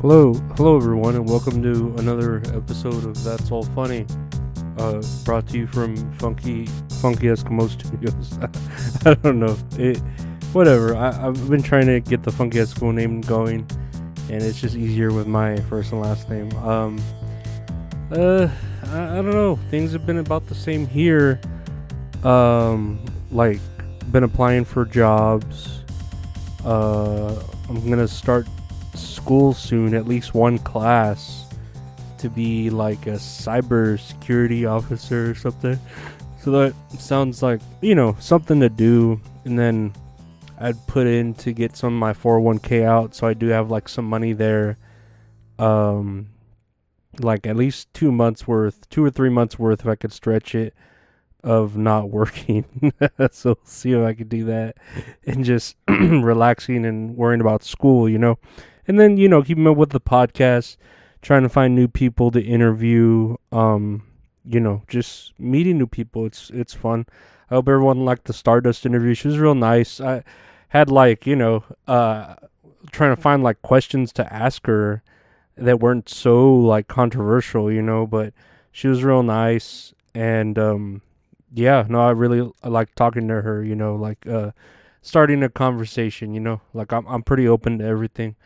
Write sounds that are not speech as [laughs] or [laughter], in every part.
Hello, hello everyone, and welcome to another episode of That's All Funny. Uh, brought to you from Funky Funky Eskimo [laughs] Studios. I don't know it. Whatever. I, have been trying to get the Funky Eskimo name going, and it's just easier with my first and last name. Um, uh, I, I don't know. Things have been about the same here. Um, like been applying for jobs. Uh, I'm gonna start school soon, at least one class, to be like a cyber security officer or something. So that sounds like, you know, something to do. And then I'd put in to get some of my 401k out. So I do have like some money there. Um, like at least two months worth, two or three months worth if I could stretch it of not [laughs] working. [laughs] so see if I could do that and just [clears throat] relaxing and worrying about school, you know and then you know keeping up with the podcast, trying to find new people to interview. Um, you know, just meeting new people. It's it's fun. I hope everyone liked the Stardust interview. She was real nice. I had like you know, uh, trying to find like questions to ask her that weren't so like controversial, you know, but she was real nice and um yeah, no, I really I like talking to her, you know, like uh starting a conversation, you know, like I'm I'm pretty open to everything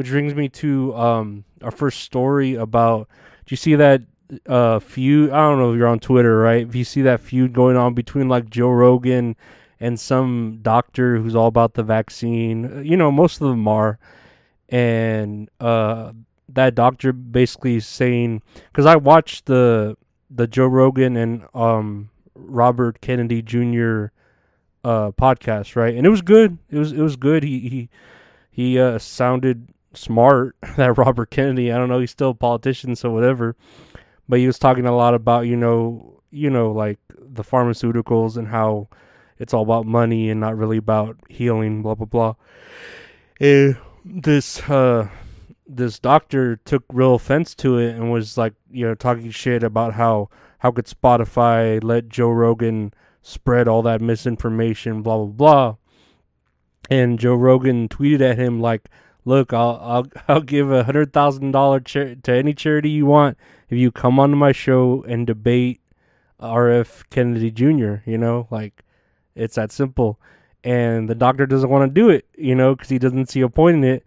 which brings me to um, our first story about. Do you see that uh, feud? I don't know if you're on Twitter, right? If you see that feud going on between like Joe Rogan and some doctor who's all about the vaccine, uh, you know, most of them are, and uh, that doctor basically saying because I watched the the Joe Rogan and um, Robert Kennedy Jr. Uh, podcast, right? And it was good. It was it was good. He he he uh, sounded smart [laughs] that Robert Kennedy. I don't know, he's still a politician, so whatever. But he was talking a lot about, you know, you know, like the pharmaceuticals and how it's all about money and not really about healing, blah blah blah. And this uh this doctor took real offense to it and was like, you know, talking shit about how how could Spotify let Joe Rogan spread all that misinformation, blah blah blah. And Joe Rogan tweeted at him like, look, I'll I'll [laughs] I'll give a hundred thousand dollar to any charity you want if you come onto my show and debate RF Kennedy Jr. You know, like it's that simple. And the doctor doesn't want to do it, you know, because he doesn't see a point in it.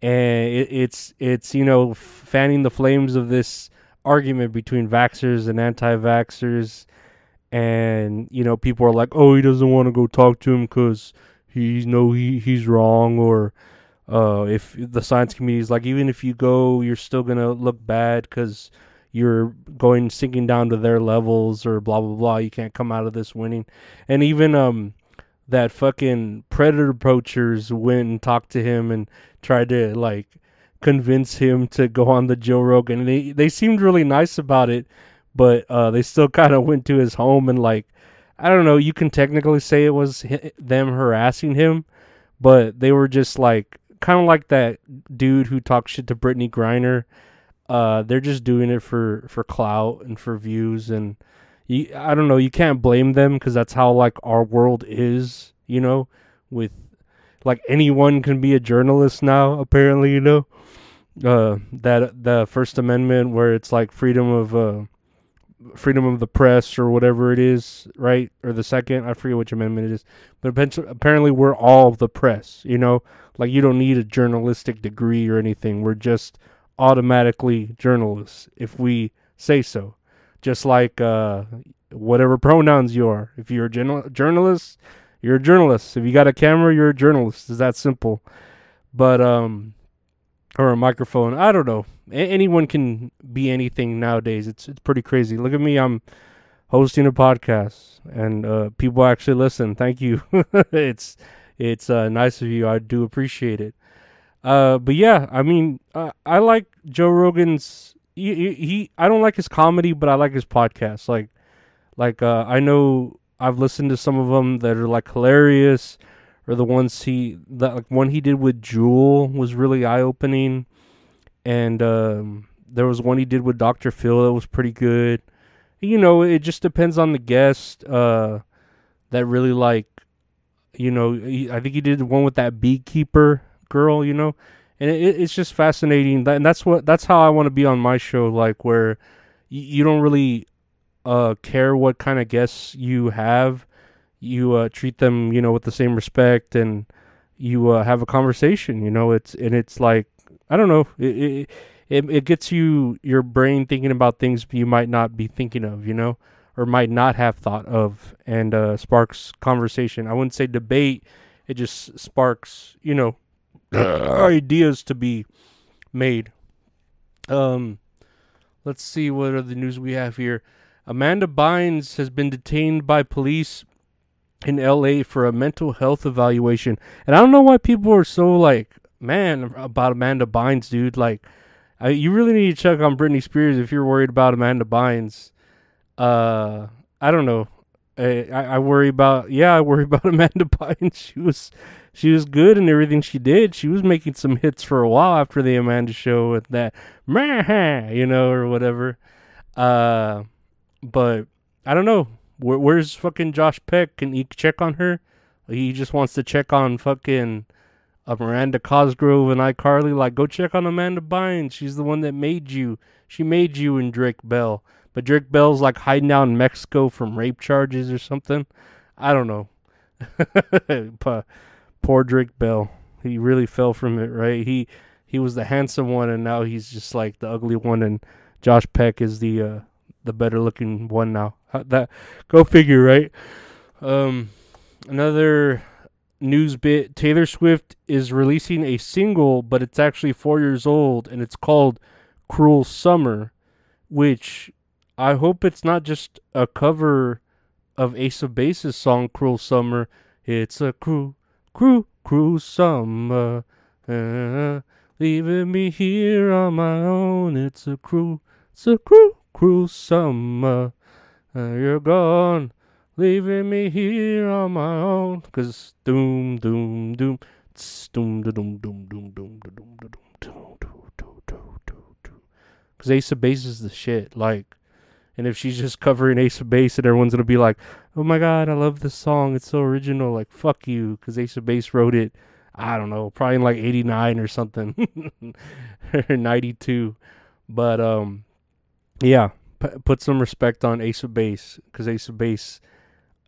And it, it's it's you know fanning the flames of this argument between vaxxers and anti-vaxxers. And you know, people are like, "Oh, he doesn't want to go talk to him because he's no he he's wrong," or uh, if the science community is like, even if you go, you're still gonna look bad because you're going sinking down to their levels or blah blah blah. You can't come out of this winning. And even um, that fucking predator poachers went and talked to him and tried to like convince him to go on the Joe Rogan. And they they seemed really nice about it, but uh, they still [laughs] kind of went to his home and like I don't know. You can technically say it was them harassing him, but they were just like kind of like that dude who talks shit to Brittney Griner. Uh, they're just doing it for for clout and for views, and you, I don't know. You can't blame them because that's how like our world is. You know, with like anyone can be a journalist now. Apparently, you know, uh, that the First Amendment where it's like freedom of uh, freedom of the press or whatever it is, right? Or the second, I forget which amendment it is. But apparently, we're all the press. You know, like you don't need a journalistic degree or anything. We're just automatically journalists if we say so. Just like uh, whatever pronouns you are. If you're a journal- journalist, you're a journalist. If you got a camera, you're a journalist. It's that simple. But um, or a microphone. I don't know. A- anyone can be anything nowadays. It's it's pretty crazy. Look at me. I'm hosting a podcast and uh, people actually listen. Thank you. [laughs] it's it's uh, nice of you. I do appreciate it. Uh, but yeah, I mean, I like Joe Rogan's. He, he, he, I don't like his comedy, but I like his podcast. Like, like uh, I know I've listened to some of them that are like hilarious or the ones he that like one he did with Jewel was really eye opening, and um, there was one he did with Doctor Phil that was pretty good. You know, it just depends on the guest. Uh, that really like, you know, he, I think he did one with that beekeeper girl. You know, and it, it's just fascinating. And that's what that's how I want to be on my show, like where you, you don't really uh care what kind of guests you have. You uh, treat them, you know, with the same respect, and you uh, have a conversation. You know, it's and it's like I don't know. It, it it gets you your brain thinking about things you might not be thinking of. You know, or might not have thought of, and uh, sparks conversation. I wouldn't say debate. It just sparks, you know, ideas to be made. Um, let's see what other news we have here. Amanda Bynes has been detained by police in LA for a mental health evaluation. And I don't know why people are so like, man, about Amanda Bynes, dude. Like, I, you really need to check on Britney Spears if you're worried about Amanda Bynes. Uh, I don't know. I, I worry about yeah, I worry [laughs] about Amanda Bynes. She was she was good in everything she did. She was making some hits for a while after the Amanda show with that you know, or whatever. Uh, but I don't know. Where, where's fucking Josh Peck? Can he check on her? He just wants to check on fucking uh, Miranda Cosgrove and iCarly. Like, go check on Amanda Bynes. She's the one that made you. She made you and Drake Bell. But Drake Bell's like hiding out in Mexico from rape charges or something. I don't know. [laughs] Poor Drake Bell. He really fell from it, right? He he was the handsome one, and now he's just like the ugly one, and Josh Peck is the uh, the better looking one now. That go figure, right? Um, another news bit: Taylor Swift is releasing a single, but it's actually four years old, and it's called "Cruel Summer," which I hope it's not just a cover of Ace of Base's song "Cruel Summer." It's a cruel Cruel, cruel summer, uh, leaving me here on my own. It's a cruel, it's a cruel, cruel summer. Uh, you're gone, leaving me here on my own. Cause doom, doom, doom, doom, doom, doom, doom, doom, doom, doom, doom. Cause Ace of Base is the shit. Like, and if she's just covering Ace of Base and everyone's gonna be like, "Oh my god, I love this song. It's so original." Like, fuck you, because Ace of Base wrote it. I don't know, probably in like '89 or something, or '92. But um, yeah, p- put some respect on Ace of Base because Ace of Base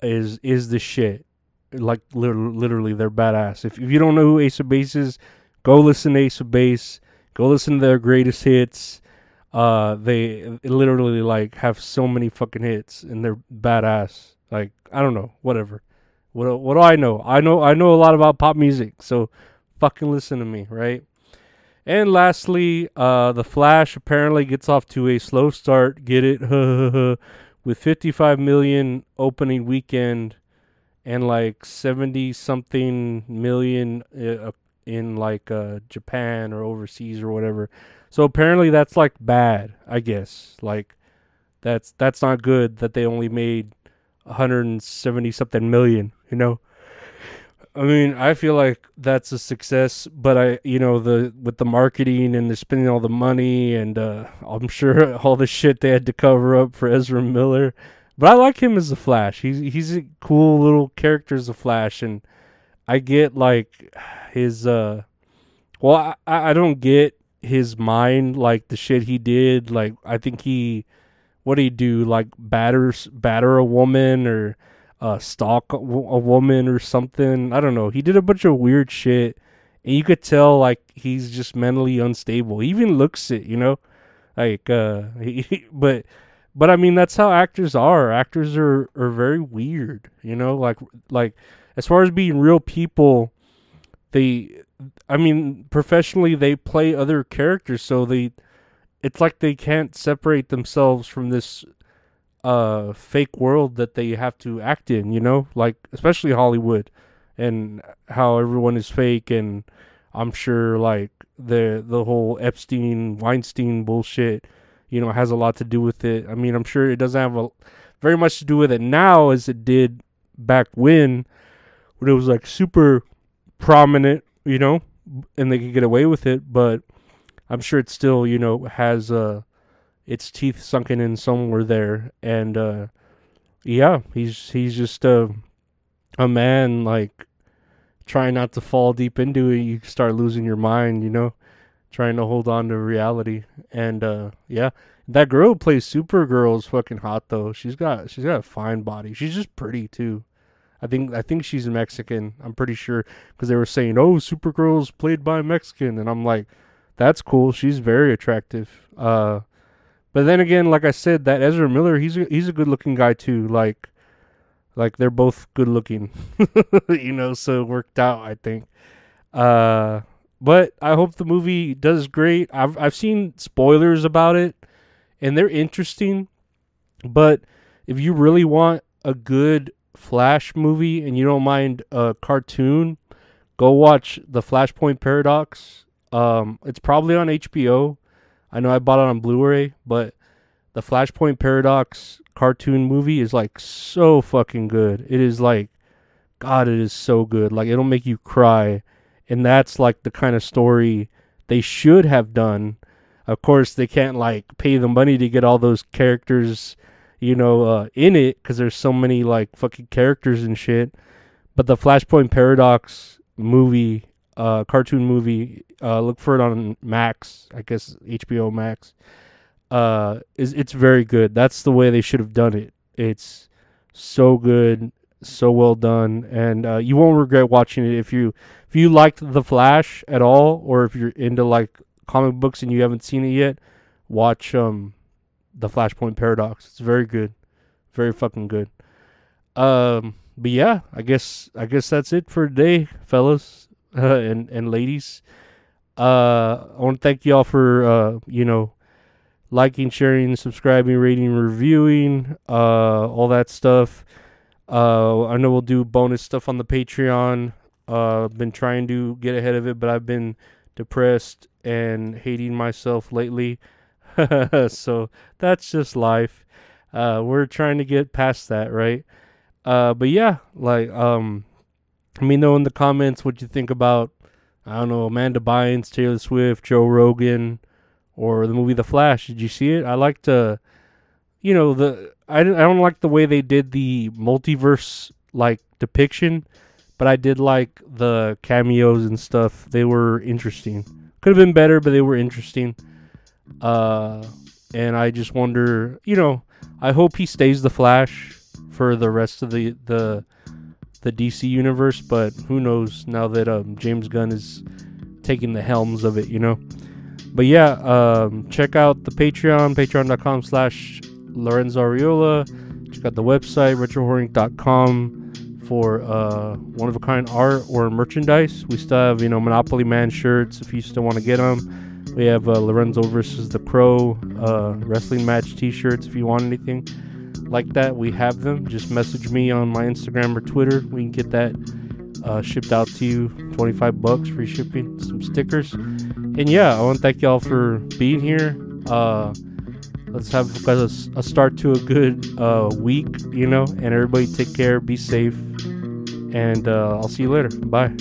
is is the shit. Like literally, literally, they're badass. If if you don't know who Ace of Base is, go listen to Ace of Base. Go listen to their greatest hits uh, they literally like have so many fucking hits and they're badass. Like I don't know, whatever. What what do I know? I know I know a lot about pop music, so fucking listen to me, right? And lastly, uh, the Flash apparently gets off to a slow start. Get it? [laughs] With 55 million opening weekend and like 70 something million uh, in like uh, Japan or overseas or whatever. So apparently that's like bad, I guess. Like that's that's not good that they only made 170 something million, you know. I mean, I feel like that's a success, but I, you know, the with the marketing and the spending all the money and uh, I'm sure [laughs] all the shit they had to cover up for Ezra Miller. But I like him as the Flash. He's he's a cool little character as a Flash, and I get like his uh, well, I I don't get his mind, like the shit he did. Like I think he, what did he do? Like batter batter a woman or uh, stalk a, a woman or something. I don't know. He did a bunch of weird shit, and you could tell like he's just mentally unstable. He even looks it, you know, like uh, [laughs] but. But I mean that's how actors are. Actors are, are very weird, you know, like like as far as being real people, they I mean, professionally they play other characters, so they it's like they can't separate themselves from this uh fake world that they have to act in, you know? Like especially Hollywood and how everyone is fake and I'm sure like the the whole Epstein Weinstein bullshit, you know, has a lot to do with it. I mean, I'm sure it doesn't have a very much to do with it now as it did back when when it was like super prominent you know, and they could get away with it, but I'm sure it still, you know, has uh its teeth sunken in somewhere there and uh yeah, he's he's just a a man like trying not to fall deep into it, you start losing your mind, you know. trying to hold on to reality. And uh, yeah, that girl who plays Supergirl is fucking hot though. She's got she's got a fine body. She's just pretty too. I think I think she's Mexican. I'm pretty sure because they were saying, "Oh, Supergirl's played by a Mexican," and I'm like, "That's cool. She's very attractive." Uh, but then again, like I said, that Ezra Miller, he's a, he's a good looking guy too. Like, like they're both good looking, [laughs] you know. So it worked out, I think. Uh, but I hope the movie does great. I've I've seen spoilers about it, and they're interesting. But if you really want a good Flash movie and you don't mind a cartoon, go watch the Flashpoint Paradox. Um, it's probably on HBO. I know I bought it on Blu-ray, but the Flashpoint Paradox cartoon movie is like so fucking good. It is like God, it is so good. Like it'll make you cry. And that's like the kind of story they should have done. Of course, they can't like pay the money to get all those characters, you know, uh, in it because there's so many like fucking characters and shit. But the Flashpoint Paradox movie uh, cartoon movie. Uh, look for it on Max, I guess HBO Max. Uh, is it's very good. That's the way they should have done it. It's so good, so well done, and uh, you won't regret watching it if you if you liked the Flash at all, or if you're into like comic books and you haven't seen it yet. Watch um the Flashpoint Paradox. It's very good, very fucking good. Um, but yeah, I guess I guess that's it for today, fellas. [laughs] and and ladies. Uh, I want to thank y'all for uh, you know, liking, sharing, subscribing, rating, reviewing, uh, all that stuff. Uh, I know we'll do bonus stuff on the Patreon. Uh, been trying to get ahead of it, but I've been depressed and hating myself lately. [laughs] so that's just life. Uh, we're trying to get past that, right? Uh, but yeah, like um, let me know in the comments what you think about, I don't know, Amanda Bynes, Taylor Swift, Joe Rogan, or the movie The Flash. Did you see it? I like to, you know, the I, I don't like the way they did the multiverse like depiction, but I did like the cameos and stuff. They were interesting. Could have been better, but they were interesting. Uh, and I just wonder, you know, I hope he stays the Flash for the rest of the the the DC universe, but who knows now that um, James Gunn is taking the helms of it, you know. But yeah, um, check out the Patreon, patreon.com slash Lorenzo Ariola. Check out the website, retrohorink.com for uh, one of a kind art or merchandise. We still have, you know, Monopoly Man shirts if you still want to get them. We have uh, Lorenzo versus the Crow uh, wrestling match t shirts if you want anything like that, we have them. Just message me on my Instagram or Twitter. We can get that uh, shipped out to you. 25 bucks free shipping, some stickers. And yeah, I want to thank y'all for being here. Uh, let's have a, a start to a good uh, week, you know, and everybody take care, be safe, and uh, I'll see you later. Bye.